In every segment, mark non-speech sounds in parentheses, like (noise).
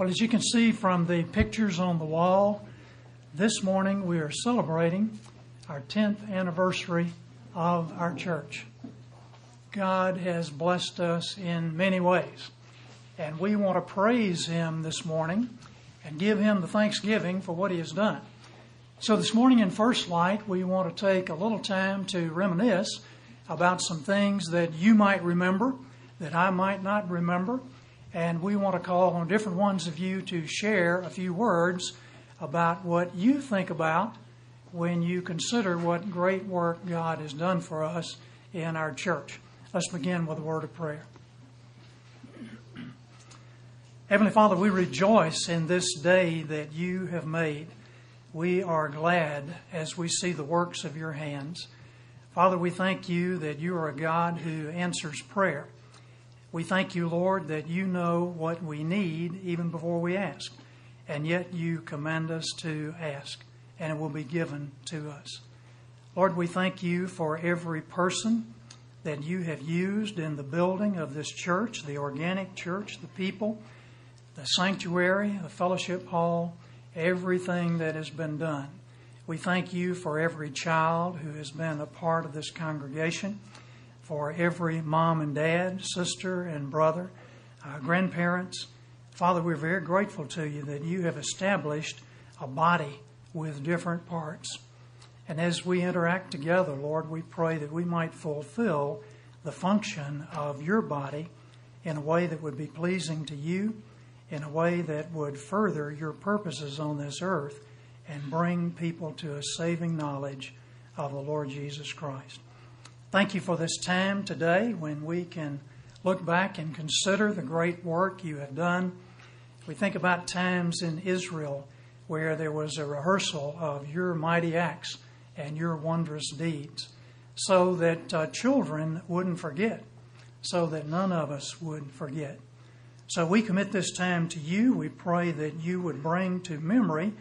Well, as you can see from the pictures on the wall, this morning we are celebrating our 10th anniversary of our church. God has blessed us in many ways, and we want to praise Him this morning and give Him the thanksgiving for what He has done. So, this morning in First Light, we want to take a little time to reminisce about some things that you might remember, that I might not remember and we want to call on different ones of you to share a few words about what you think about when you consider what great work God has done for us in our church. Let's begin with a word of prayer. Heavenly Father, we rejoice in this day that you have made. We are glad as we see the works of your hands. Father, we thank you that you are a God who answers prayer. We thank you, Lord, that you know what we need even before we ask, and yet you command us to ask, and it will be given to us. Lord, we thank you for every person that you have used in the building of this church, the organic church, the people, the sanctuary, the fellowship hall, everything that has been done. We thank you for every child who has been a part of this congregation for every mom and dad, sister and brother, uh, grandparents. Father, we're very grateful to you that you have established a body with different parts. And as we interact together, Lord, we pray that we might fulfill the function of your body in a way that would be pleasing to you, in a way that would further your purposes on this earth and bring people to a saving knowledge of the Lord Jesus Christ. Thank you for this time today when we can look back and consider the great work you have done. We think about times in Israel where there was a rehearsal of your mighty acts and your wondrous deeds so that uh, children wouldn't forget, so that none of us would forget. So we commit this time to you. We pray that you would bring to memory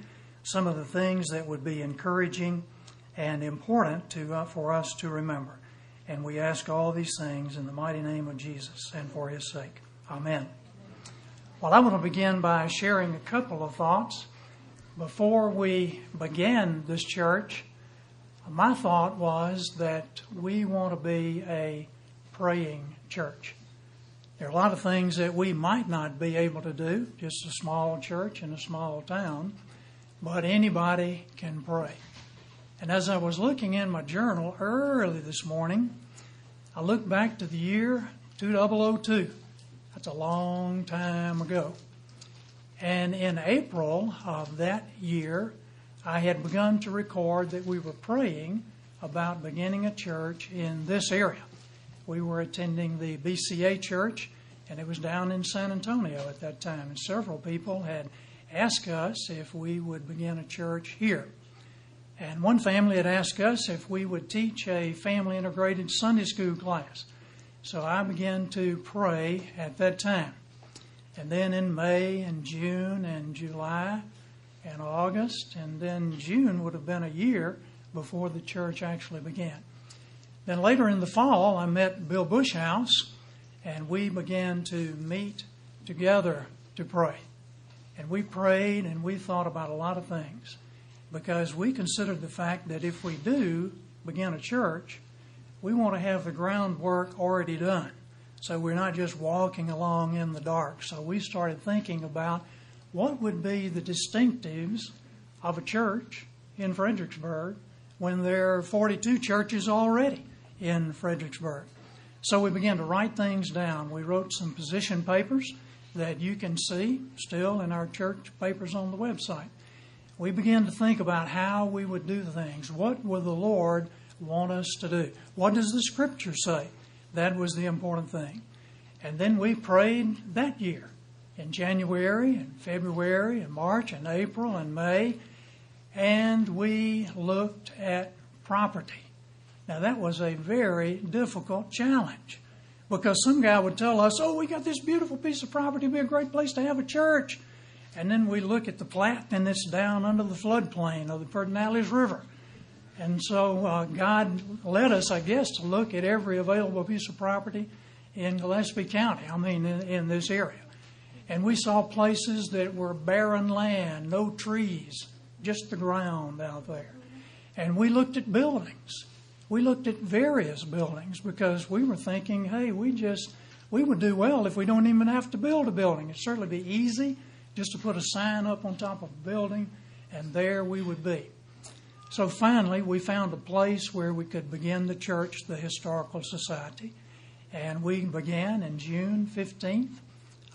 some of the things that would be encouraging and important to, uh, for us to remember. And we ask all these things in the mighty name of Jesus and for his sake. Amen. Well, I want to begin by sharing a couple of thoughts. Before we began this church, my thought was that we want to be a praying church. There are a lot of things that we might not be able to do, just a small church in a small town, but anybody can pray. And as I was looking in my journal early this morning, I looked back to the year 2002. That's a long time ago. And in April of that year, I had begun to record that we were praying about beginning a church in this area. We were attending the BCA church, and it was down in San Antonio at that time. And several people had asked us if we would begin a church here. And one family had asked us if we would teach a family integrated Sunday school class. So I began to pray at that time. And then in May and June and July and August, and then June would have been a year before the church actually began. Then later in the fall, I met Bill Bushhouse, and we began to meet together to pray. And we prayed and we thought about a lot of things because we consider the fact that if we do begin a church, we want to have the groundwork already done. So we're not just walking along in the dark. So we started thinking about what would be the distinctives of a church in Fredericksburg when there are 42 churches already in Fredericksburg. So we began to write things down. We wrote some position papers that you can see still in our church papers on the website we began to think about how we would do things. What would the Lord want us to do? What does the Scripture say? That was the important thing. And then we prayed that year in January and February and March and April and May, and we looked at property. Now, that was a very difficult challenge because some guy would tell us, Oh, we got this beautiful piece of property, it'd be a great place to have a church. And then we look at the plat, and it's down under the floodplain of the Pedernales River. And so uh, God led us, I guess, to look at every available piece of property in Gillespie County, I mean, in, in this area. And we saw places that were barren land, no trees, just the ground out there. And we looked at buildings. We looked at various buildings because we were thinking, hey, we just, we would do well if we don't even have to build a building. It'd certainly be easy just to put a sign up on top of a building, and there we would be. So finally, we found a place where we could begin the church, the Historical Society, and we began in June 15th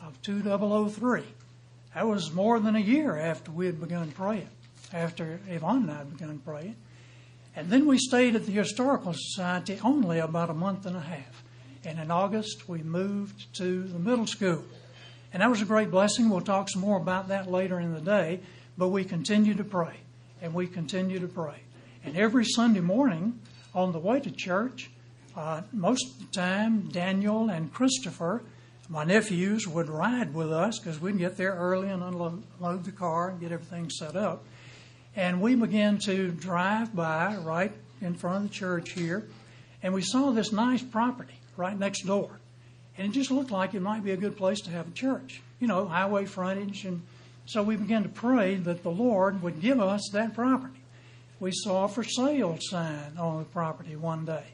of 2003. That was more than a year after we had begun praying, after Yvonne and I had begun praying. And then we stayed at the Historical Society only about a month and a half. And in August, we moved to the middle school. And that was a great blessing. We'll talk some more about that later in the day. But we continue to pray and we continue to pray. And every Sunday morning on the way to church, uh, most of the time, Daniel and Christopher, my nephews, would ride with us because we'd get there early and unload the car and get everything set up. And we began to drive by right in front of the church here, and we saw this nice property right next door. And it just looked like it might be a good place to have a church. You know, highway frontage and so we began to pray that the Lord would give us that property. We saw a for sale sign on the property one day.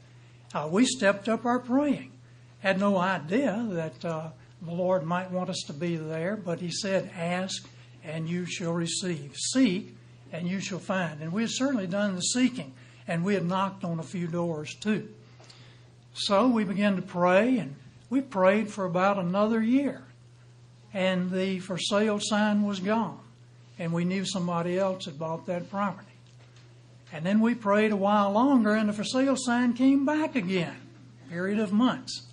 Uh, we stepped up our praying. Had no idea that uh, the Lord might want us to be there, but He said, Ask and you shall receive. Seek and you shall find. And we had certainly done the seeking, and we had knocked on a few doors too. So we began to pray, and we prayed for about another year and the for sale sign was gone. And we knew somebody else had bought that property. And then we prayed a while longer, and the for sale sign came back again, period of months.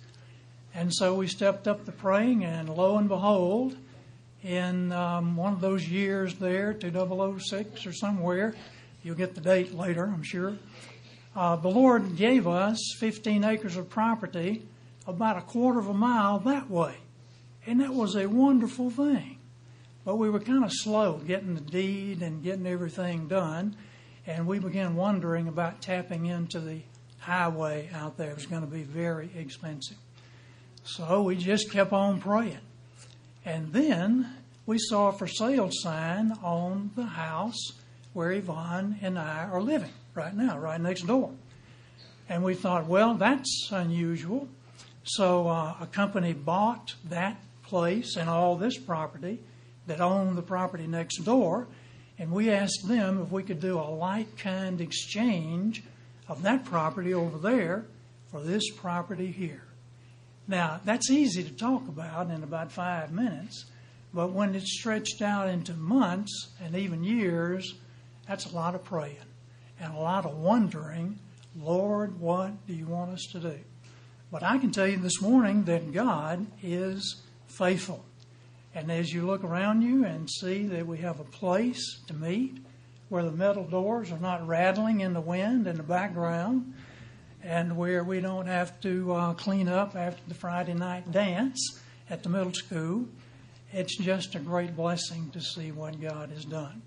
And so we stepped up the praying, and lo and behold, in um, one of those years there, 2006 or somewhere, you'll get the date later, I'm sure, uh, the Lord gave us 15 acres of property about a quarter of a mile that way. And that was a wonderful thing. But we were kind of slow getting the deed and getting everything done. And we began wondering about tapping into the highway out there. It was going to be very expensive. So we just kept on praying. And then we saw a for sale sign on the house where Yvonne and I are living right now, right next door. And we thought, well, that's unusual. So uh, a company bought that place and all this property that owned the property next door, and we asked them if we could do a like kind exchange of that property over there for this property here. Now, that's easy to talk about in about five minutes, but when it's stretched out into months and even years, that's a lot of praying and a lot of wondering, Lord, what do you want us to do? But I can tell you this morning that God is faithful. And as you look around you and see that we have a place to meet where the metal doors are not rattling in the wind in the background, and where we don't have to uh, clean up after the Friday night dance at the middle school, it's just a great blessing to see what God has done.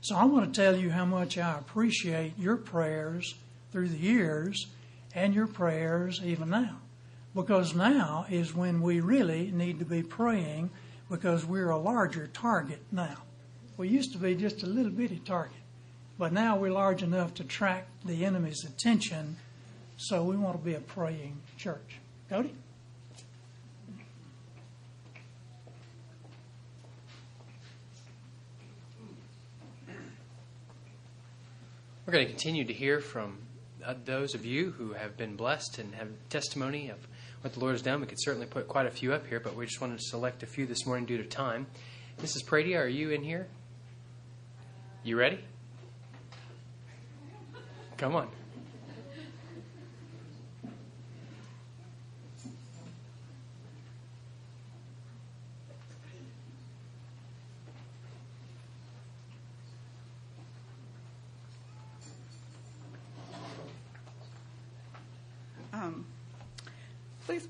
So I want to tell you how much I appreciate your prayers through the years and your prayers even now because now is when we really need to be praying because we're a larger target now. We used to be just a little bitty target, but now we're large enough to attract the enemy's attention, so we want to be a praying church. Cody? We're going to continue to hear from those of you who have been blessed and have testimony of what the Lord has done. We could certainly put quite a few up here, but we just wanted to select a few this morning due to time. Mrs. Prady, are you in here? You ready? Come on.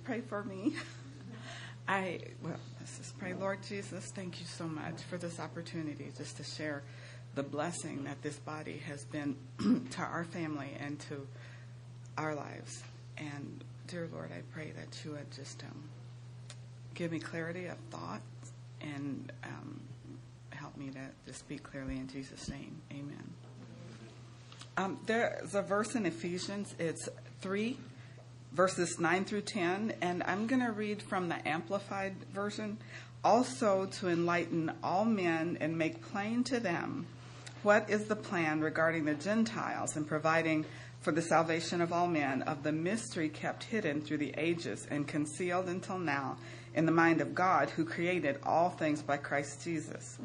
Pray for me. I, well, let's just pray. Lord Jesus, thank you so much for this opportunity just to share the blessing that this body has been (clears throat) to our family and to our lives. And dear Lord, I pray that you would just um, give me clarity of thought and um, help me to, to speak clearly in Jesus' name. Amen. Um, there's a verse in Ephesians, it's 3, verses 9 through 10, and I'm going to read from the Amplified Version. Also, to enlighten all men and make plain to them what is the plan regarding the Gentiles and providing for the salvation of all men of the mystery kept hidden through the ages and concealed until now in the mind of God who created all things by Christ Jesus.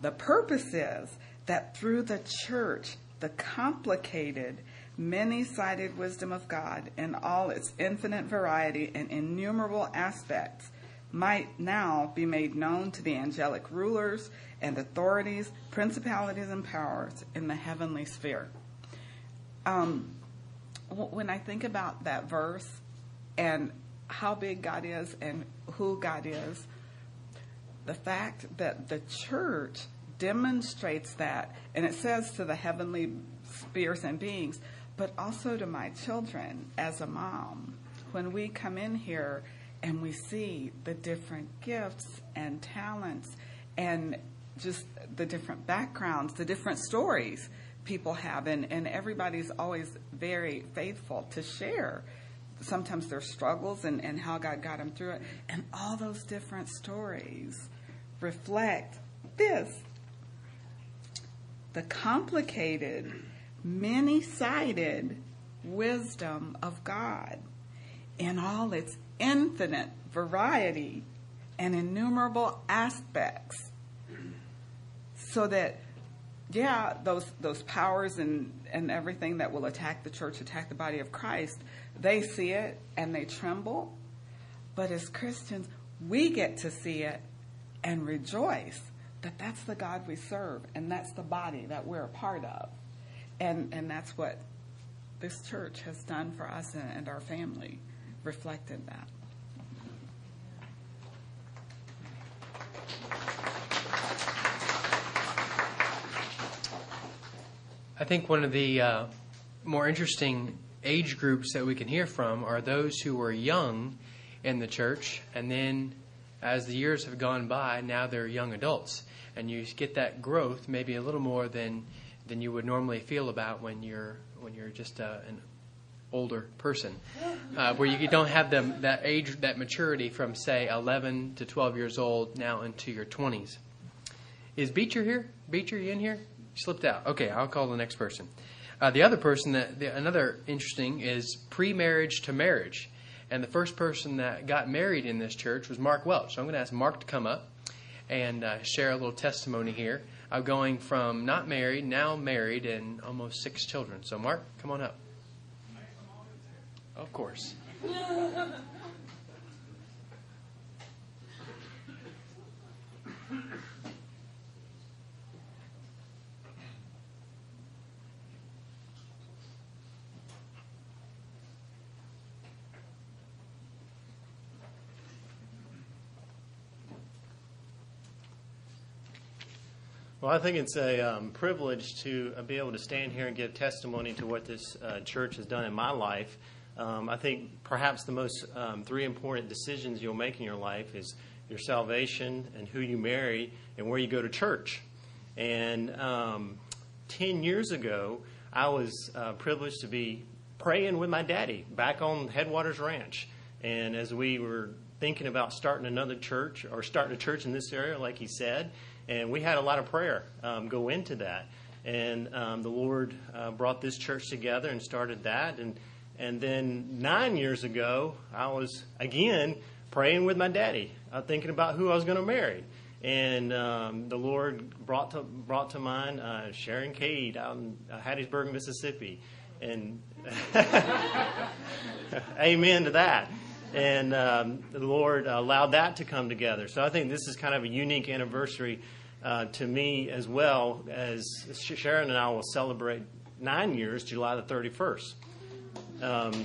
The purpose is that through the church, the complicated, many sided wisdom of God in all its infinite variety and innumerable aspects might now be made known to the angelic rulers and authorities, principalities, and powers in the heavenly sphere. Um, when I think about that verse and how big God is and who God is, the fact that the church demonstrates that, and it says to the heavenly spheres and beings, but also to my children as a mom, when we come in here and we see the different gifts and talents and just the different backgrounds, the different stories people have, and, and everybody's always very faithful to share sometimes their struggles and, and how God got them through it. And all those different stories reflect this the complicated, many sided wisdom of God in all its infinite variety and innumerable aspects. So that, yeah, those, those powers and, and everything that will attack the church, attack the body of Christ, they see it and they tremble. But as Christians, we get to see it and rejoice that that's the God we serve and that's the body that we're a part of. And, and that's what this church has done for us and, and our family reflected that. I think one of the uh, more interesting age groups that we can hear from are those who were young in the church, and then as the years have gone by, now they're young adults, and you get that growth maybe a little more than than you would normally feel about when you're when you're just uh, an older person, uh, where you don't have that age, that maturity from say 11 to 12 years old now into your 20s. Is Beecher here? Beecher, you in here? Slipped out. Okay, I'll call the next person. Uh, the other person that the, another interesting is pre-marriage to marriage, and the first person that got married in this church was Mark Welch. So I'm going to ask Mark to come up and uh, share a little testimony here of going from not married, now married, and almost six children. So Mark, come on up. Of course. (laughs) Well, I think it's a um, privilege to uh, be able to stand here and give testimony to what this uh, church has done in my life. Um, I think perhaps the most um, three important decisions you'll make in your life is your salvation and who you marry and where you go to church. And um, 10 years ago, I was uh, privileged to be praying with my daddy back on Headwaters Ranch. And as we were thinking about starting another church or starting a church in this area, like he said, and we had a lot of prayer um, go into that. And um, the Lord uh, brought this church together and started that. And, and then nine years ago, I was again praying with my daddy, uh, thinking about who I was going to marry. And um, the Lord brought to, brought to mind uh, Sharon Cade out in uh, Hattiesburg, Mississippi. And (laughs) amen to that and um, the Lord allowed that to come together. So I think this is kind of a unique anniversary uh, to me as well as Sharon and I will celebrate nine years, July the 31st. Um,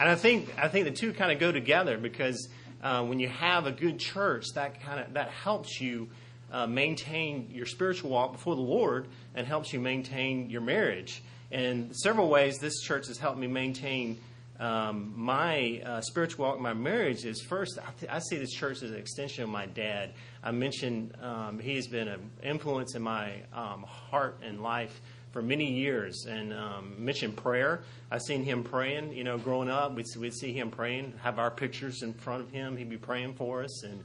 and I think I think the two kind of go together because uh, when you have a good church, that kind of that helps you uh, maintain your spiritual walk before the Lord and helps you maintain your marriage. And several ways this church has helped me maintain um, my uh, spiritual walk, my marriage is first. I, th- I, see this church as an extension of my dad. I mentioned um, he's been an influence in my um, heart and life for many years, and um, mentioned prayer. I've seen him praying. You know, growing up, we'd, we'd see him praying. Have our pictures in front of him. He'd be praying for us, and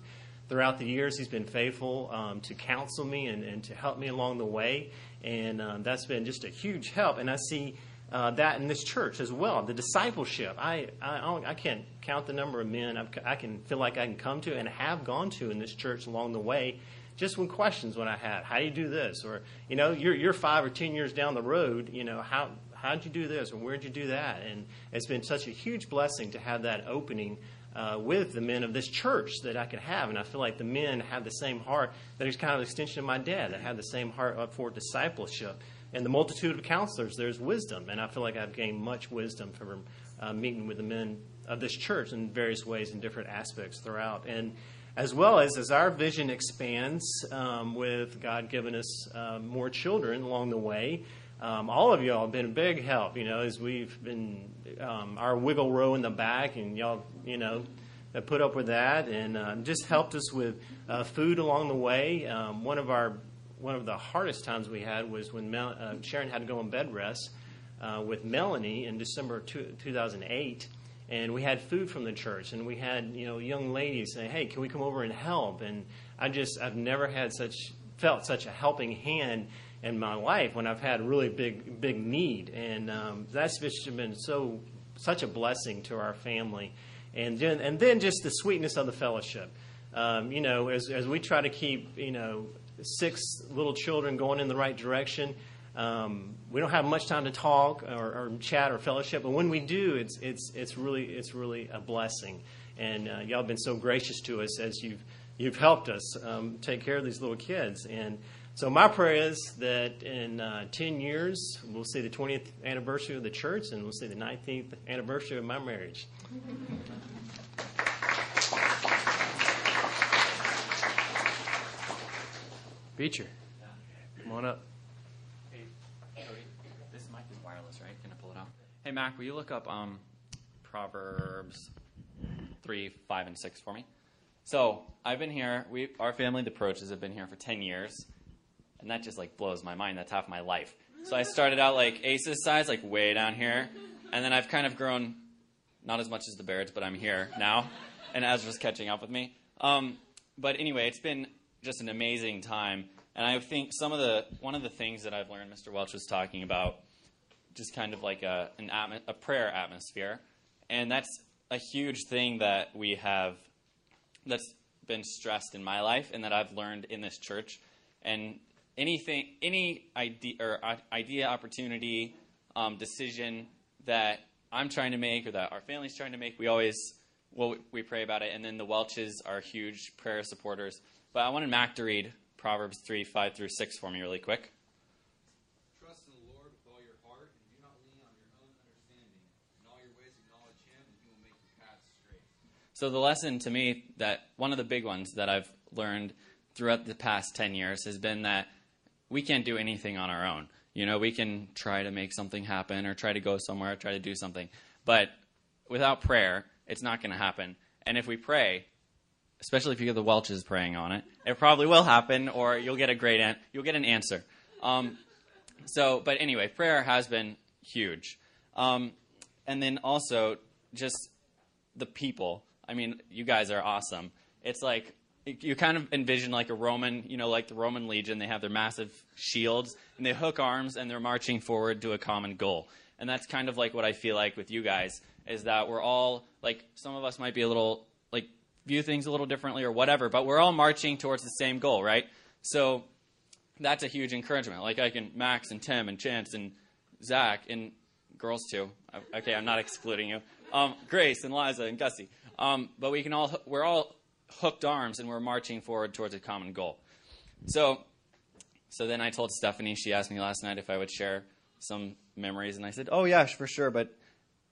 throughout the years, he's been faithful um, to counsel me and, and, to help me along the way, and um, that's been just a huge help. And I see uh, that in this church as well. The discipleship. I, I, I can't count the number of men I've, i can feel like I can come to and have gone to in this church along the way. Just when questions when I had, how do you do this? Or, you know, you're, you're five or ten years down the road, you know, how, how'd you do this? Or where'd you do that? And it's been such a huge blessing to have that opening uh, with the men of this church that I could have. And I feel like the men have the same heart that is kind of an extension of my dad, that have the same heart for discipleship and the multitude of counselors, there's wisdom. And I feel like I've gained much wisdom from uh, meeting with the men of this church in various ways in different aspects throughout. And as well as as our vision expands um, with God giving us uh, more children along the way, um, all of y'all have been a big help, you know, as we've been um, our wiggle row in the back, and y'all, you know, have put up with that and uh, just helped us with uh, food along the way. Um, one of our one of the hardest times we had was when Mel, uh, Sharon had to go on bed rest uh, with Melanie in December two, 2008. And we had food from the church, and we had you know young ladies say, "Hey, can we come over and help?" And I just I've never had such felt such a helping hand in my life when I've had really big big need, and um, that's just been so such a blessing to our family, and then, and then just the sweetness of the fellowship. Um, you know, as as we try to keep you know six little children going in the right direction. Um, we don't have much time to talk or, or, chat or fellowship, but when we do, it's it's it's really it's really a blessing. And uh, y'all have been so gracious to us as you've you've helped us um, take care of these little kids. And so my prayer is that in uh, ten years we'll see the 20th anniversary of the church, and we'll see the 19th anniversary of my marriage. Beecher, come on up. Hey, Cody, this mic is wireless, right? Can I pull it out? Hey, Mac, will you look up um, Proverbs 3, 5, and 6 for me? So, I've been here, we, our family, the Proches, have been here for 10 years, and that just, like, blows my mind. That's half my life. So I started out, like, Ace's size, like, way down here, and then I've kind of grown, not as much as the Bairds, but I'm here now, and Ezra's catching up with me. Um, but anyway, it's been just an amazing time. And I think some of the one of the things that I've learned, Mr. Welch was talking about, just kind of like a an atmo- a prayer atmosphere, and that's a huge thing that we have that's been stressed in my life and that I've learned in this church. And anything, any idea or idea, opportunity, um, decision that I'm trying to make or that our family's trying to make, we always well we pray about it. And then the Welches are huge prayer supporters. But I wanted Mac to read Proverbs 3 5 through 6 for me really quick. Trust in the Lord with all your heart and do not lean on your own understanding. In all your ways acknowledge Him and He will make your paths straight. So, the lesson to me that one of the big ones that I've learned throughout the past 10 years has been that we can't do anything on our own. You know, we can try to make something happen or try to go somewhere, try to do something. But without prayer, it's not going to happen. And if we pray, especially if you get the Welches praying on it. It probably will happen, or you'll get a great an- you'll get an answer. Um, so, but anyway, prayer has been huge, um, and then also just the people. I mean, you guys are awesome. It's like you kind of envision like a Roman, you know, like the Roman legion. They have their massive shields and they hook arms and they're marching forward to a common goal. And that's kind of like what I feel like with you guys is that we're all like some of us might be a little like view things a little differently or whatever, but we're all marching towards the same goal, right? So that's a huge encouragement. Like I can Max and Tim and Chance and Zach and girls too. Okay, I'm not excluding you. Um, Grace and Liza and Gussie. Um, but we can all we're all hooked arms and we're marching forward towards a common goal. So so then I told Stephanie. She asked me last night if I would share some memories, and I said, "Oh yeah, for sure." But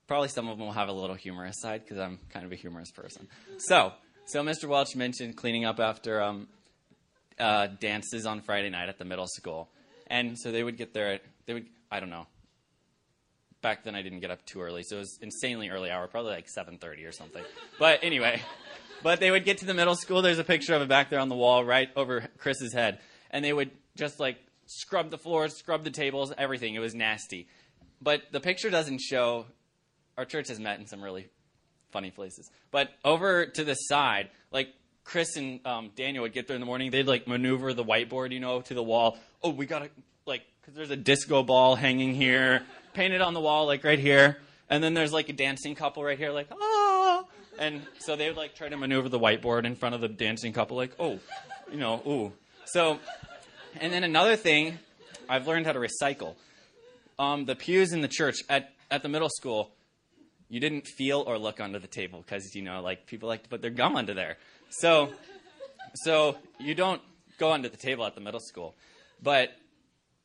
probably some of them will have a little humorous side because I'm kind of a humorous person. So so Mr. Welch mentioned cleaning up after um, uh, dances on Friday night at the middle school, and so they would get there. They would I don't know back then I didn't get up too early, so it was insanely early hour, probably like 7:30 or something. But anyway, but they would get to the middle school. There's a picture of it back there on the wall, right over Chris's head, and they would just like scrub the floors, scrub the tables, everything. It was nasty. But the picture doesn't show. Our church has met in some really funny places. But over to the side, like Chris and um, Daniel would get there in the morning. They'd like maneuver the whiteboard, you know, to the wall. Oh, we gotta like because there's a disco ball hanging here, painted on the wall, like right here. And then there's like a dancing couple right here, like ah. And so they would like try to maneuver the whiteboard in front of the dancing couple, like oh, you know, ooh. So, and then another thing, I've learned how to recycle. Um, the pews in the church at at the middle school, you didn't feel or look under the table because you know like people like to put their gum under there. So, so you don't go under the table at the middle school. But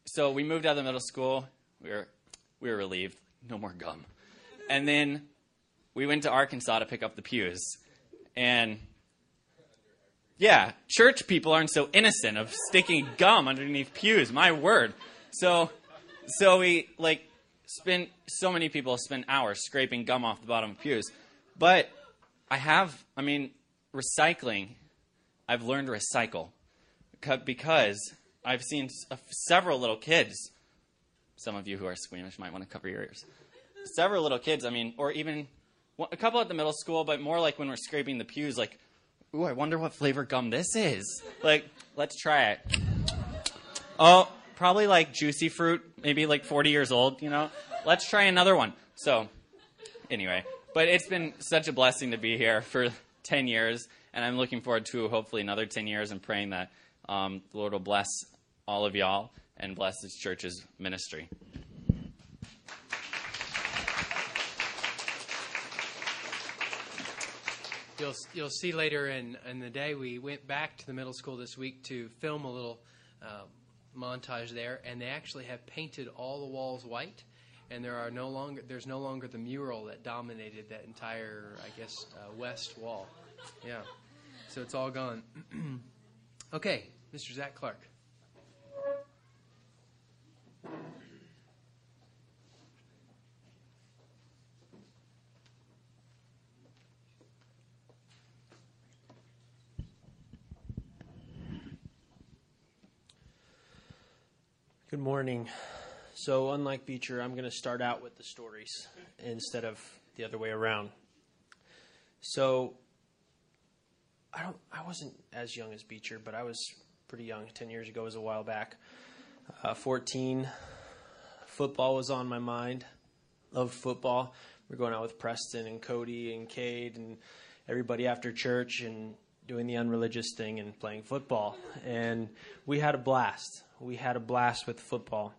so we moved out of the middle school. We were we were relieved, no more gum. And then we went to Arkansas to pick up the pews, and yeah, church people aren't so innocent of sticking gum underneath pews. My word. So, so we like spend so many people spend hours scraping gum off the bottom of pews. But I have, I mean, recycling. I've learned to recycle because I've seen uh, several little kids. Some of you who are squeamish might want to cover your ears. Several little kids. I mean, or even a couple at the middle school, but more like when we're scraping the pews, like ooh, I wonder what flavor gum this is. Like, let's try it. Oh, probably like juicy fruit, maybe like 40 years old, you know? Let's try another one. So, anyway, but it's been such a blessing to be here for 10 years, and I'm looking forward to hopefully another 10 years and praying that um, the Lord will bless all of y'all and bless this church's ministry. You'll, you'll see later in, in the day, we went back to the middle school this week to film a little uh, montage there, and they actually have painted all the walls white, and there are no longer there's no longer the mural that dominated that entire, I guess, uh, west wall. Yeah, so it's all gone. (clears throat) okay, Mr. Zach Clark. Good morning. So, unlike Beecher, I'm going to start out with the stories instead of the other way around. So, I don't. I wasn't as young as Beecher, but I was pretty young. Ten years ago was a while back. Uh, Fourteen. Football was on my mind. Loved football. We are going out with Preston and Cody and Cade and everybody after church and doing the unreligious thing and playing football. And we had a blast we had a blast with football.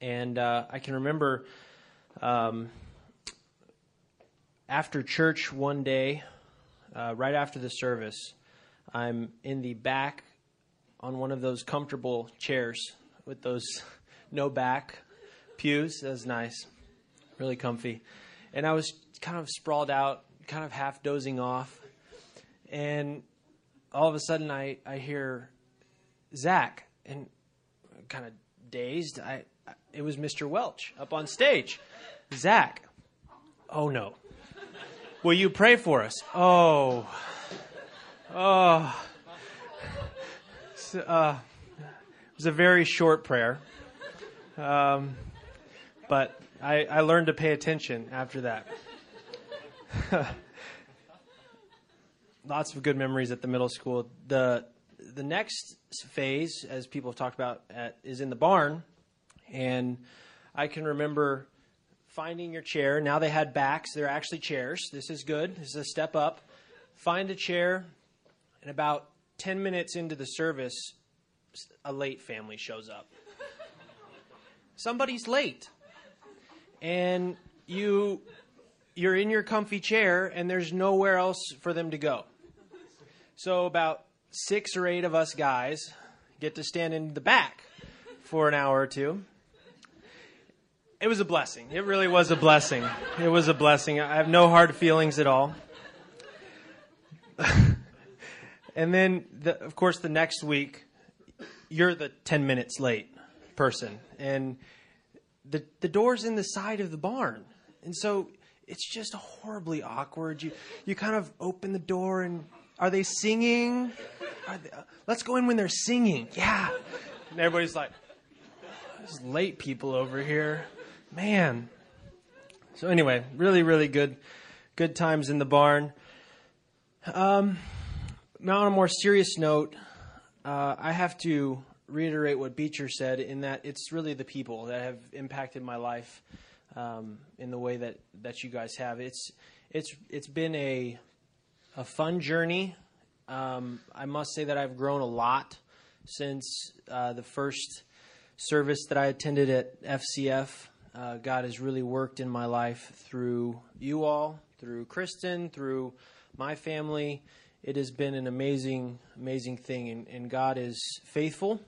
And uh, I can remember um, after church one day, uh, right after the service, I'm in the back on one of those comfortable chairs with those (laughs) no back pews. That was nice, really comfy. And I was kind of sprawled out, kind of half dozing off. And all of a sudden, I, I hear Zach. And kind of dazed. I, I, it was Mr. Welch up on stage. Zach, oh no. Will you pray for us? Oh, oh. Uh, it was a very short prayer, um, but I, I learned to pay attention after that. (laughs) Lots of good memories at the middle school. The the next phase, as people have talked about, at, is in the barn. And I can remember finding your chair. Now they had backs, they're actually chairs. This is good, this is a step up. Find a chair, and about 10 minutes into the service, a late family shows up. Somebody's late. And you you're in your comfy chair and there's nowhere else for them to go. So about six or eight of us guys get to stand in the back for an hour or two. It was a blessing. It really was a blessing. It was a blessing. I have no hard feelings at all. (laughs) and then, the, of course, the next week, you're the 10 minutes late person. And the the door's in the side of the barn, and so it's just horribly awkward. You you kind of open the door and are they singing? Are they, uh, let's go in when they're singing. Yeah, and everybody's like, "There's late people over here, man." So anyway, really really good good times in the barn. Um, now on a more serious note, uh, I have to reiterate what Beecher said in that it's really the people that have impacted my life um, in the way that, that you guys have. It's it's it's been a a fun journey. Um, I must say that I've grown a lot since uh, the first service that I attended at FCF. Uh, God has really worked in my life through you all, through Kristen, through my family. It has been an amazing, amazing thing, and, and God is faithful.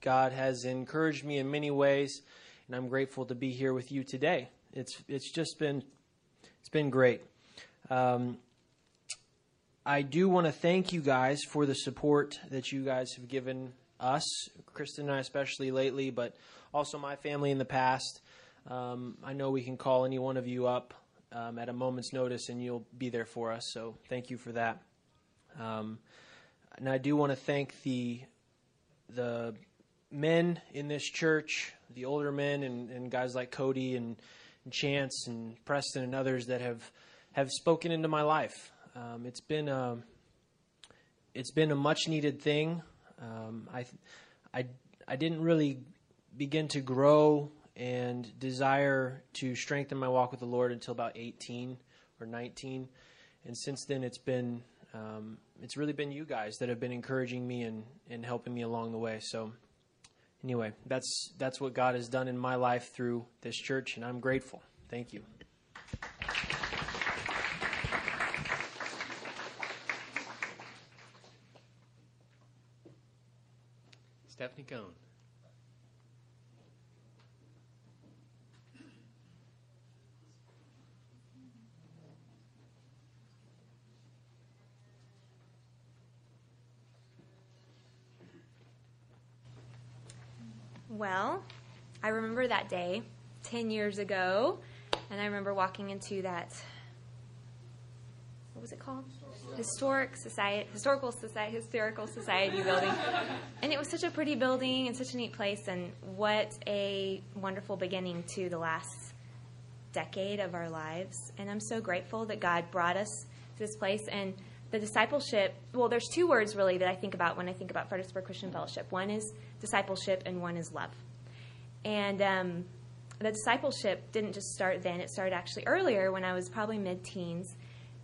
God has encouraged me in many ways, and I'm grateful to be here with you today. It's it's just been it's been great. Um, I do want to thank you guys for the support that you guys have given us, Kristen and I especially lately, but also my family in the past. Um, I know we can call any one of you up um, at a moment's notice, and you'll be there for us. So thank you for that. Um, and I do want to thank the the men in this church, the older men, and, and guys like Cody and, and, Chance and Preston and others that have have spoken into my life. Um, it's been a it's been a much needed thing. Um, I I I didn't really begin to grow and desire to strengthen my walk with the Lord until about 18 or 19, and since then it's been um, it's really been you guys that have been encouraging me and, and helping me along the way. So anyway, that's that's what God has done in my life through this church, and I'm grateful. Thank you. Well, I remember that day 10 years ago, and I remember walking into that, what was it called? Historic Society, Historical Society, Historical Society building. And it was such a pretty building and such a neat place, and what a wonderful beginning to the last decade of our lives. And I'm so grateful that God brought us to this place. And the discipleship, well, there's two words really that I think about when I think about Fredericksburg Christian Fellowship. One is discipleship, and one is love. And um, the discipleship didn't just start then, it started actually earlier when I was probably mid teens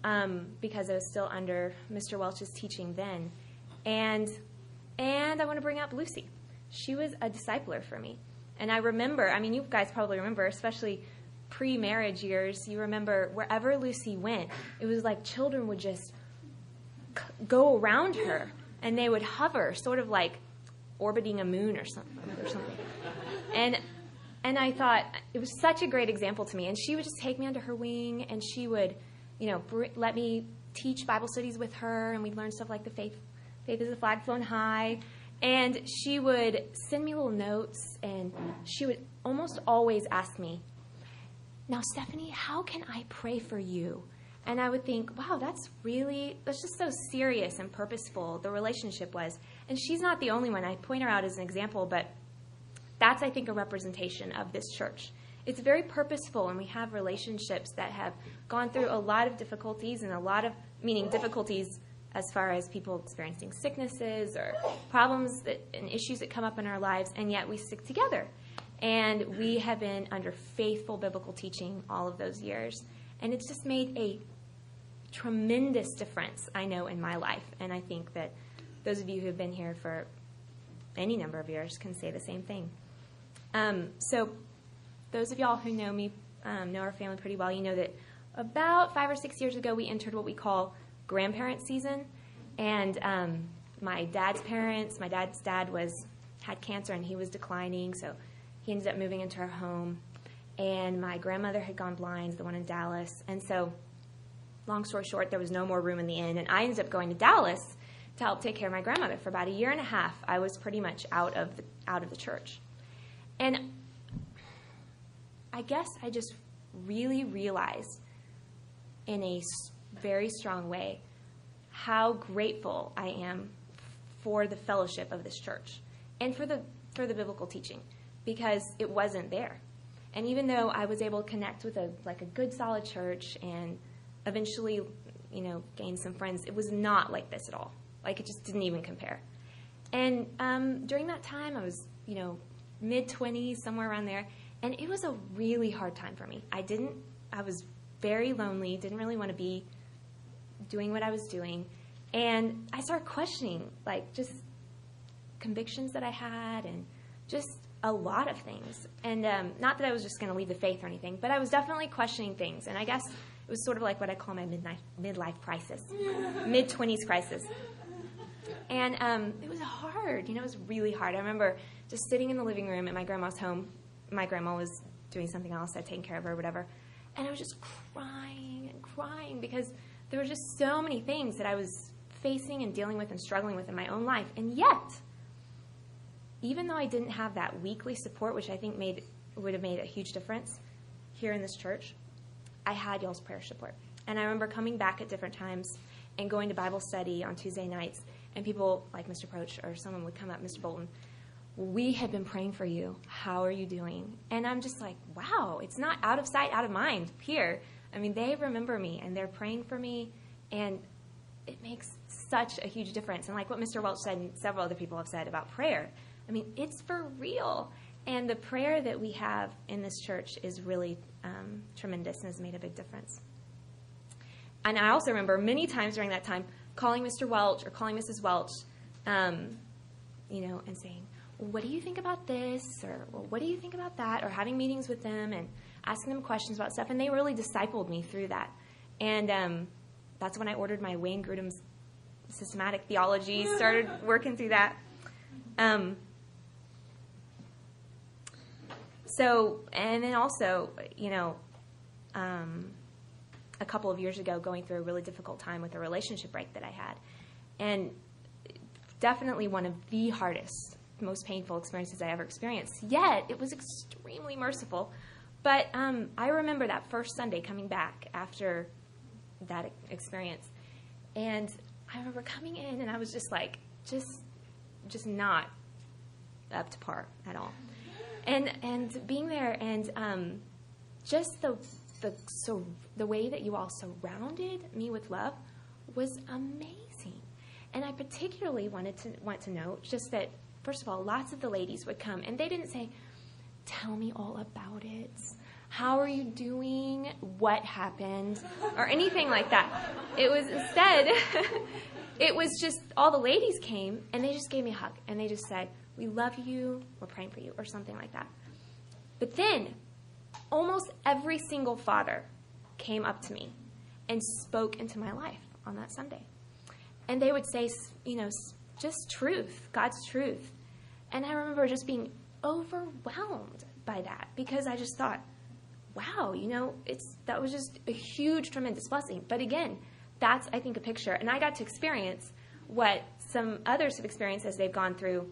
um, because I was still under Mr. Welch's teaching then. And, and I want to bring up Lucy. She was a discipler for me. And I remember, I mean, you guys probably remember, especially pre marriage years, you remember wherever Lucy went, it was like children would just go around her and they would hover, sort of like orbiting a moon or something. Or something. And and I thought it was such a great example to me. And she would just take me under her wing, and she would, you know, br- let me teach Bible studies with her, and we'd learn stuff like the faith, faith is a flag flown high. And she would send me little notes, and she would almost always ask me, "Now, Stephanie, how can I pray for you?" And I would think, wow, that's really, that's just so serious and purposeful, the relationship was. And she's not the only one. I point her out as an example, but that's, I think, a representation of this church. It's very purposeful, and we have relationships that have gone through a lot of difficulties and a lot of, meaning difficulties as far as people experiencing sicknesses or problems that, and issues that come up in our lives, and yet we stick together. And we have been under faithful biblical teaching all of those years. And it's just made a tremendous difference, I know, in my life. And I think that those of you who have been here for any number of years can say the same thing. Um, so, those of y'all who know me, um, know our family pretty well, you know that about five or six years ago, we entered what we call grandparent season. And um, my dad's parents, my dad's dad was had cancer and he was declining, so he ended up moving into our home. And my grandmother had gone blind, the one in Dallas. And so long story short, there was no more room in the inn, and I ended up going to Dallas to help take care of my grandmother for about a year and a half. I was pretty much out of the, out of the church, and I guess I just really realized in a very strong way how grateful I am for the fellowship of this church and for the for the biblical teaching because it wasn't there. And even though I was able to connect with a like a good solid church and eventually, you know, gain some friends, it was not like this at all. Like it just didn't even compare. And um, during that time, I was, you know, mid 20s, somewhere around there, and it was a really hard time for me. I didn't, I was very lonely, didn't really want to be doing what I was doing. And I started questioning, like, just convictions that I had and just a lot of things. And um, not that I was just going to leave the faith or anything, but I was definitely questioning things. And I guess it was sort of like what I call my midnight, midlife crisis, (laughs) mid 20s crisis. And um, it was hard. You know, it was really hard. I remember just sitting in the living room at my grandma's home. My grandma was doing something else. I'd taken care of her or whatever. And I was just crying and crying because there were just so many things that I was facing and dealing with and struggling with in my own life. And yet, even though I didn't have that weekly support, which I think made would have made a huge difference here in this church, I had y'all's prayer support. And I remember coming back at different times and going to Bible study on Tuesday nights, and people like Mr. Proach or someone would come up, Mr. Bolton, we have been praying for you. How are you doing? And I'm just like, wow, it's not out of sight, out of mind here. I mean, they remember me and they're praying for me, and it makes such a huge difference. And like what Mr. Welch said, and several other people have said about prayer, I mean, it's for real. And the prayer that we have in this church is really um, tremendous and has made a big difference. And I also remember many times during that time calling Mr. Welch or calling Mrs. Welch, um, you know, and saying, "What do you think about this?" or well, "What do you think about that?" or having meetings with them and asking them questions about stuff. And they really discipled me through that. And um, that's when I ordered my Wayne Grudem's systematic theology, started (laughs) working through that. Um, so, and then also, you know, um, a couple of years ago, going through a really difficult time with a relationship break that I had, and definitely one of the hardest, most painful experiences I ever experienced. Yet, it was extremely merciful. But um, I remember that first Sunday coming back after that experience, and I remember coming in, and I was just like, just, just not up to par at all and and being there and um, just the the so the way that you all surrounded me with love was amazing. And I particularly wanted to want to note just that first of all, lots of the ladies would come and they didn't say, "Tell me all about it." How are you doing? What happened? Or anything like that. It was instead, (laughs) it was just all the ladies came and they just gave me a hug and they just said, we love you, we're praying for you, or something like that. But then, almost every single father came up to me and spoke into my life on that Sunday. And they would say, you know, just truth, God's truth. And I remember just being overwhelmed by that because I just thought, wow, you know, it's that was just a huge, tremendous blessing. But again, that's I think a picture, and I got to experience what some others have experienced as they've gone through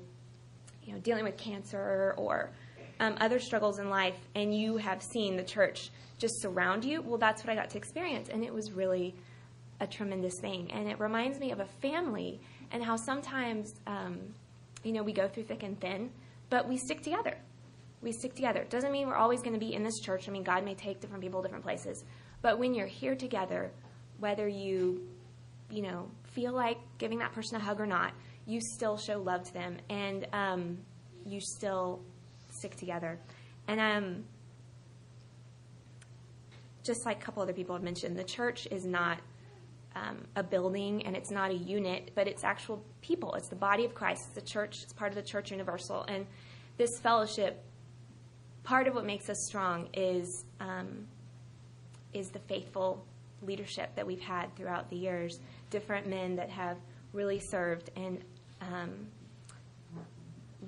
you know, dealing with cancer or um, other struggles in life, and you have seen the church just surround you, well, that's what I got to experience, and it was really a tremendous thing. And it reminds me of a family and how sometimes, um, you know, we go through thick and thin, but we stick together. We stick together. It doesn't mean we're always going to be in this church. I mean, God may take different people different places, but when you're here together, whether you, you know, feel like giving that person a hug or not, you still show love to them and um, you still stick together. And um, just like a couple other people have mentioned, the church is not um, a building and it's not a unit, but it's actual people. It's the body of Christ. It's the church. It's part of the church universal. And this fellowship, part of what makes us strong is um, is the faithful leadership that we've had throughout the years. Different men that have really served and um,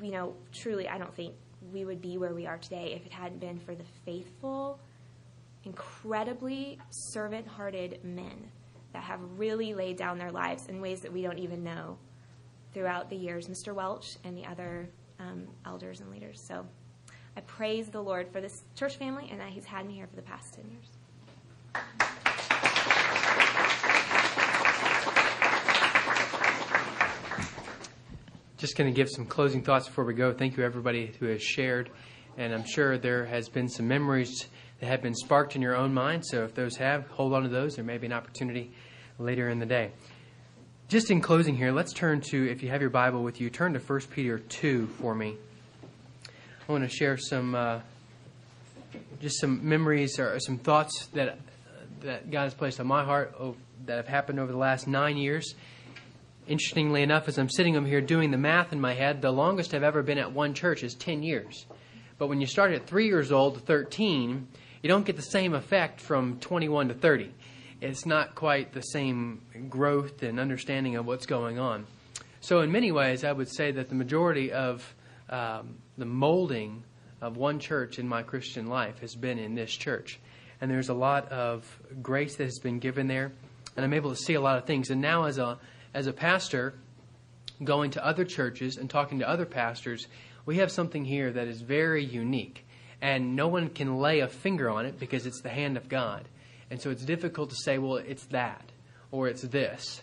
you know, truly, I don't think we would be where we are today if it hadn't been for the faithful, incredibly servant hearted men that have really laid down their lives in ways that we don't even know throughout the years, Mr. Welch and the other um, elders and leaders. So I praise the Lord for this church family and that He's had me here for the past 10 years. Just going to give some closing thoughts before we go. Thank you, everybody who has shared. And I'm sure there has been some memories that have been sparked in your own mind. So if those have, hold on to those. There may be an opportunity later in the day. Just in closing here, let's turn to, if you have your Bible with you, turn to 1 Peter 2 for me. I want to share some, uh, just some memories or some thoughts that, that God has placed on my heart that have happened over the last nine years. Interestingly enough, as I'm sitting over here doing the math in my head, the longest I've ever been at one church is 10 years. But when you start at three years old to 13, you don't get the same effect from 21 to 30. It's not quite the same growth and understanding of what's going on. So, in many ways, I would say that the majority of um, the molding of one church in my Christian life has been in this church. And there's a lot of grace that has been given there, and I'm able to see a lot of things. And now, as a as a pastor, going to other churches and talking to other pastors, we have something here that is very unique. And no one can lay a finger on it because it's the hand of God. And so it's difficult to say, well, it's that, or it's this,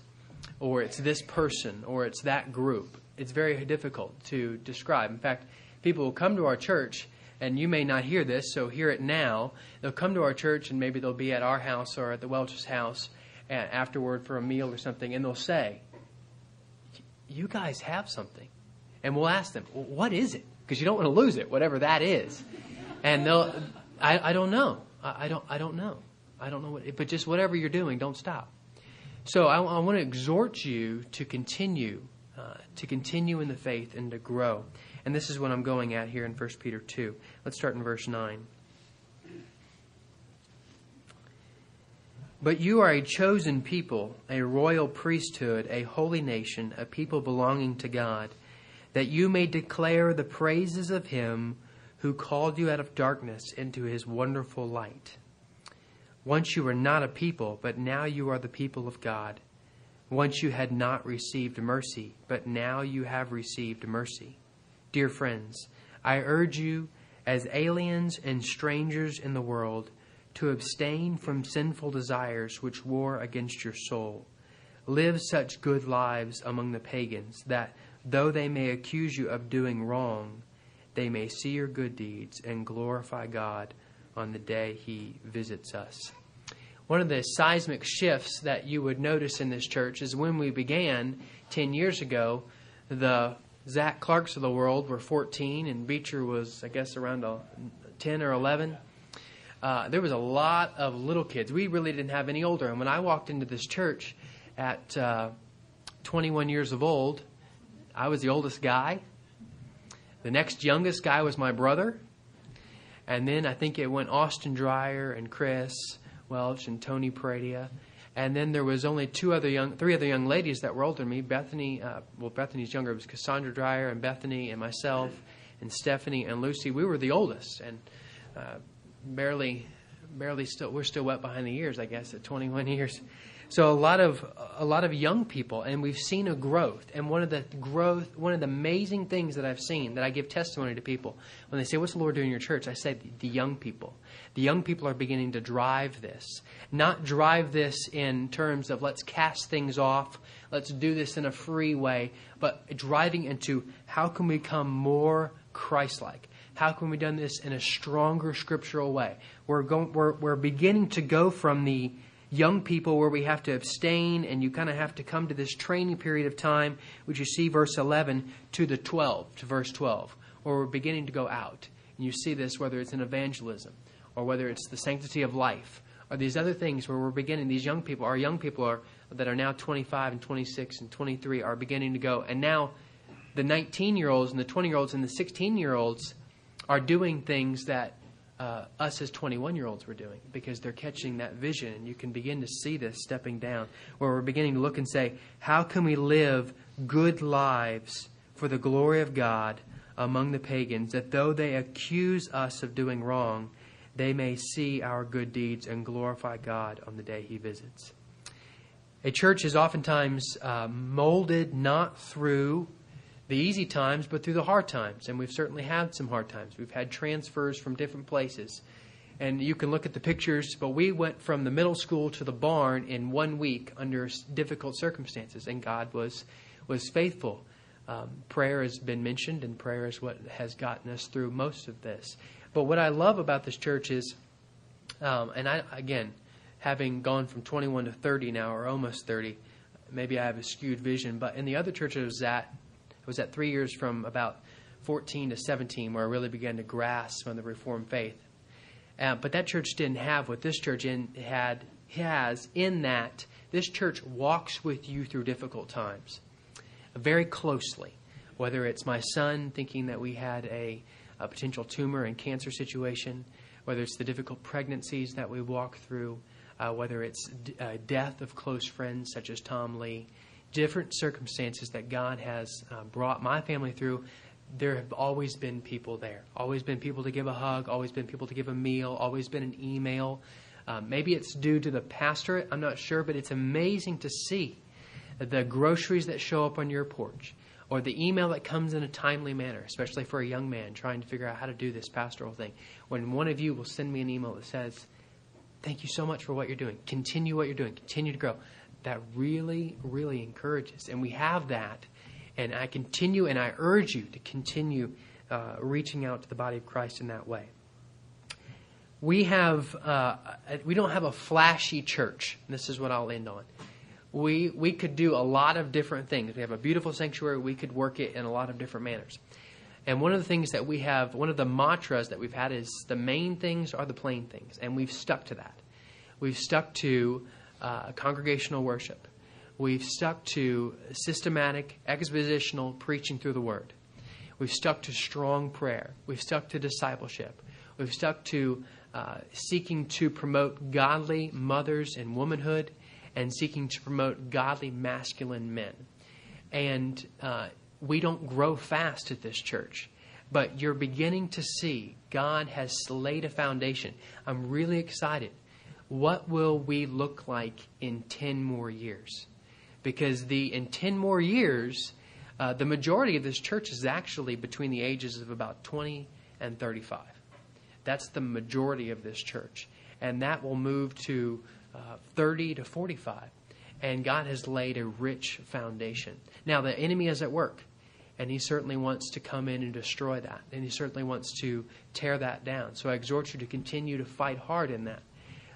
or it's this person, or it's that group. It's very difficult to describe. In fact, people will come to our church, and you may not hear this, so hear it now. They'll come to our church, and maybe they'll be at our house or at the Welch's house afterward for a meal or something, and they'll say, You guys have something. And we'll ask them, well, What is it? Because you don't want to lose it, whatever that is. And they'll, I, I don't know. I, I, don't, I don't know. I don't know what, but just whatever you're doing, don't stop. So I, I want to exhort you to continue, uh, to continue in the faith and to grow. And this is what I'm going at here in 1 Peter 2. Let's start in verse 9. But you are a chosen people, a royal priesthood, a holy nation, a people belonging to God, that you may declare the praises of him who called you out of darkness into his wonderful light. Once you were not a people, but now you are the people of God. Once you had not received mercy, but now you have received mercy. Dear friends, I urge you, as aliens and strangers in the world, to abstain from sinful desires which war against your soul. Live such good lives among the pagans that, though they may accuse you of doing wrong, they may see your good deeds and glorify God on the day He visits us. One of the seismic shifts that you would notice in this church is when we began 10 years ago, the Zach Clarks of the world were 14, and Beecher was, I guess, around 10 or 11 uh, there was a lot of little kids. We really didn't have any older. And when I walked into this church at uh, 21 years of old, I was the oldest guy. The next youngest guy was my brother. And then I think it went Austin Dreyer and Chris Welch and Tony Paradia. And then there was only two other young, three other young ladies that were older than me. Bethany, uh, well, Bethany's younger. It was Cassandra Dreyer and Bethany and myself and Stephanie and Lucy. We were the oldest. And uh, barely, barely still, we're still wet behind the ears, I guess, at 21 (laughs) years. So a lot of a lot of young people, and we've seen a growth. And one of the growth, one of the amazing things that I've seen that I give testimony to people when they say, "What's the Lord doing in your church?" I say, "The young people. The young people are beginning to drive this. Not drive this in terms of let's cast things off, let's do this in a free way, but driving into how can we become more Christ-like." How can we do this in a stronger scriptural way? We're, going, we're, we're beginning to go from the young people where we have to abstain and you kind of have to come to this training period of time, which you see verse 11, to the 12, to verse 12, where we're beginning to go out. And you see this whether it's in evangelism or whether it's the sanctity of life or these other things where we're beginning, these young people, our young people are, that are now 25 and 26 and 23 are beginning to go. And now the 19 year olds and the 20 year olds and the 16 year olds are doing things that uh, us as 21 year olds were doing because they're catching that vision. And you can begin to see this stepping down, where we're beginning to look and say, how can we live good lives for the glory of God among the pagans, that though they accuse us of doing wrong, they may see our good deeds and glorify God on the day He visits? A church is oftentimes uh, molded not through the easy times, but through the hard times. And we've certainly had some hard times. We've had transfers from different places. And you can look at the pictures, but we went from the middle school to the barn in one week under difficult circumstances, and God was, was faithful. Um, prayer has been mentioned, and prayer is what has gotten us through most of this. But what I love about this church is, um, and I, again, having gone from 21 to 30 now, or almost 30, maybe I have a skewed vision, but in the other church I was at, I was at three years from about 14 to 17, where I really began to grasp on the Reformed faith. Uh, but that church didn't have what this church in, had has in that this church walks with you through difficult times very closely. Whether it's my son thinking that we had a, a potential tumor and cancer situation, whether it's the difficult pregnancies that we walk through, uh, whether it's d- uh, death of close friends such as Tom Lee, different circumstances that God has uh, brought my family through. There have always been people there. Always been people to give a hug. Always been people to give a meal. Always been an email. Uh, maybe it's due to the pastorate. I'm not sure, but it's amazing to see the groceries that show up on your porch, or the email that comes in a timely manner, especially for a young man trying to figure out how to do this pastoral thing. When one of you will send me an email that says, Thank you so much for what you're doing. Continue what you're doing. Continue to grow. That really, really encourages. And we have that. And I continue and I urge you to continue uh, reaching out to the body of Christ in that way. We have uh, we don't have a flashy church. This is what I'll end on we we could do a lot of different things. We have a beautiful sanctuary. We could work it in a lot of different manners. And one of the things that we have, one of the mantras that we've had is the main things are the plain things, and we've stuck to that. We've stuck to uh, congregational worship. We've stuck to systematic, expositional preaching through the Word. We've stuck to strong prayer. We've stuck to discipleship. We've stuck to uh, seeking to promote godly mothers and womanhood and seeking to promote godly masculine men. And uh, we don't grow fast at this church, but you're beginning to see God has laid a foundation. I'm really excited. What will we look like in 10 more years? Because the in 10 more years, uh, the majority of this church is actually between the ages of about 20 and 35. That's the majority of this church. And that will move to uh, 30 to 45. And God has laid a rich foundation. Now, the enemy is at work, and he certainly wants to come in and destroy that. And he certainly wants to tear that down. So I exhort you to continue to fight hard in that.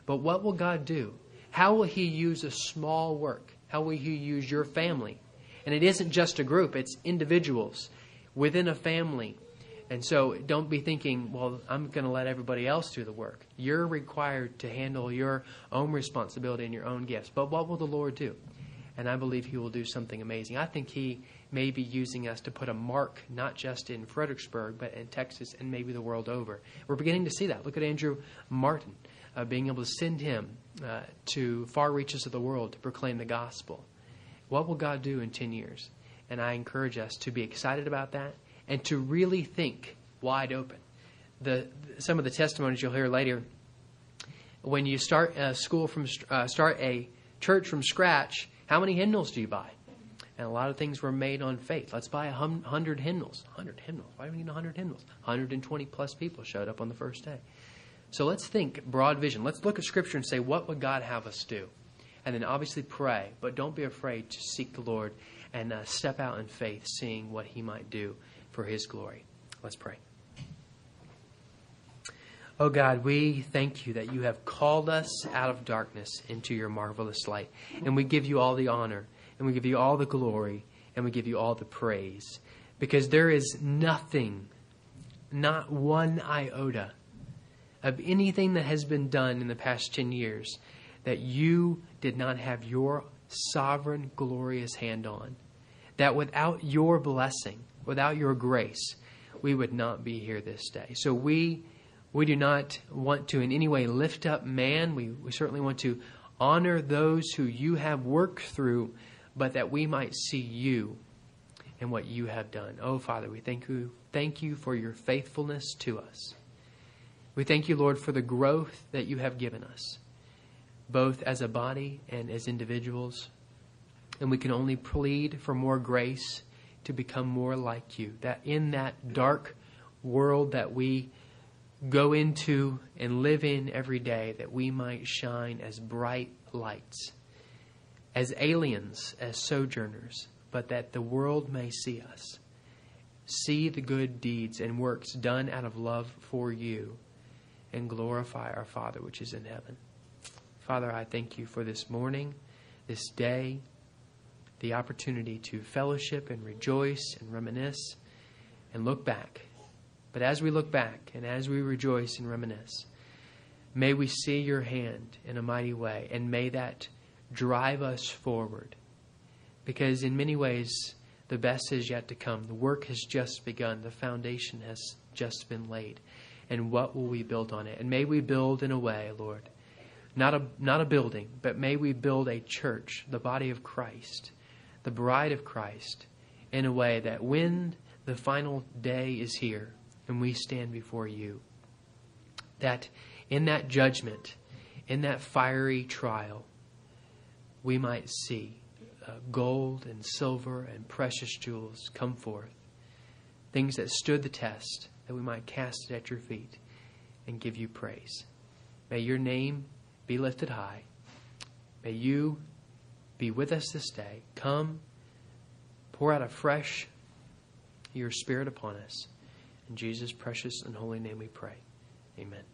But what will God do? How will he use a small work? How will he use your family? And it isn't just a group, it's individuals within a family and so don't be thinking, well, I'm going to let everybody else do the work. You're required to handle your own responsibility and your own gifts. But what will the Lord do? And I believe He will do something amazing. I think He may be using us to put a mark, not just in Fredericksburg, but in Texas and maybe the world over. We're beginning to see that. Look at Andrew Martin, uh, being able to send him uh, to far reaches of the world to proclaim the gospel. What will God do in 10 years? And I encourage us to be excited about that and to really think wide open. The, some of the testimonies you'll hear later, when you start a school from uh, start a church from scratch, how many hymnals do you buy? And a lot of things were made on faith. Let's buy a hundred hymnals. Hundred hymnals. Why do we need hundred hymnals? 120 plus people showed up on the first day. So let's think broad vision. Let's look at Scripture and say, what would God have us do? And then obviously pray, but don't be afraid to seek the Lord and uh, step out in faith, seeing what He might do for His glory. Let's pray. Oh God, we thank you that you have called us out of darkness into your marvelous light. And we give you all the honor, and we give you all the glory, and we give you all the praise. Because there is nothing, not one iota, of anything that has been done in the past 10 years that you did not have your sovereign, glorious hand on. That without your blessing, without your grace, we would not be here this day. So we we do not want to in any way lift up man. We, we certainly want to honor those who you have worked through, but that we might see you and what you have done. Oh Father, we thank you thank you for your faithfulness to us. We thank you, Lord, for the growth that you have given us, both as a body and as individuals. And we can only plead for more grace to become more like you. That in that dark world that we go into and live in every day, that we might shine as bright lights, as aliens, as sojourners, but that the world may see us, see the good deeds and works done out of love for you, and glorify our Father which is in heaven. Father, I thank you for this morning, this day, the opportunity to fellowship and rejoice and reminisce and look back. But as we look back and as we rejoice and reminisce, may we see your hand in a mighty way, and may that drive us forward. Because in many ways, the best is yet to come. The work has just begun, the foundation has just been laid. And what will we build on it? And may we build in a way, Lord, not a, not a building, but may we build a church, the body of Christ, the bride of Christ, in a way that when the final day is here and we stand before you, that in that judgment, in that fiery trial, we might see uh, gold and silver and precious jewels come forth, things that stood the test, that we might cast it at your feet and give you praise. May your name be lifted high. May you be with us this day. Come, pour out afresh your Spirit upon us. In Jesus' precious and holy name we pray. Amen.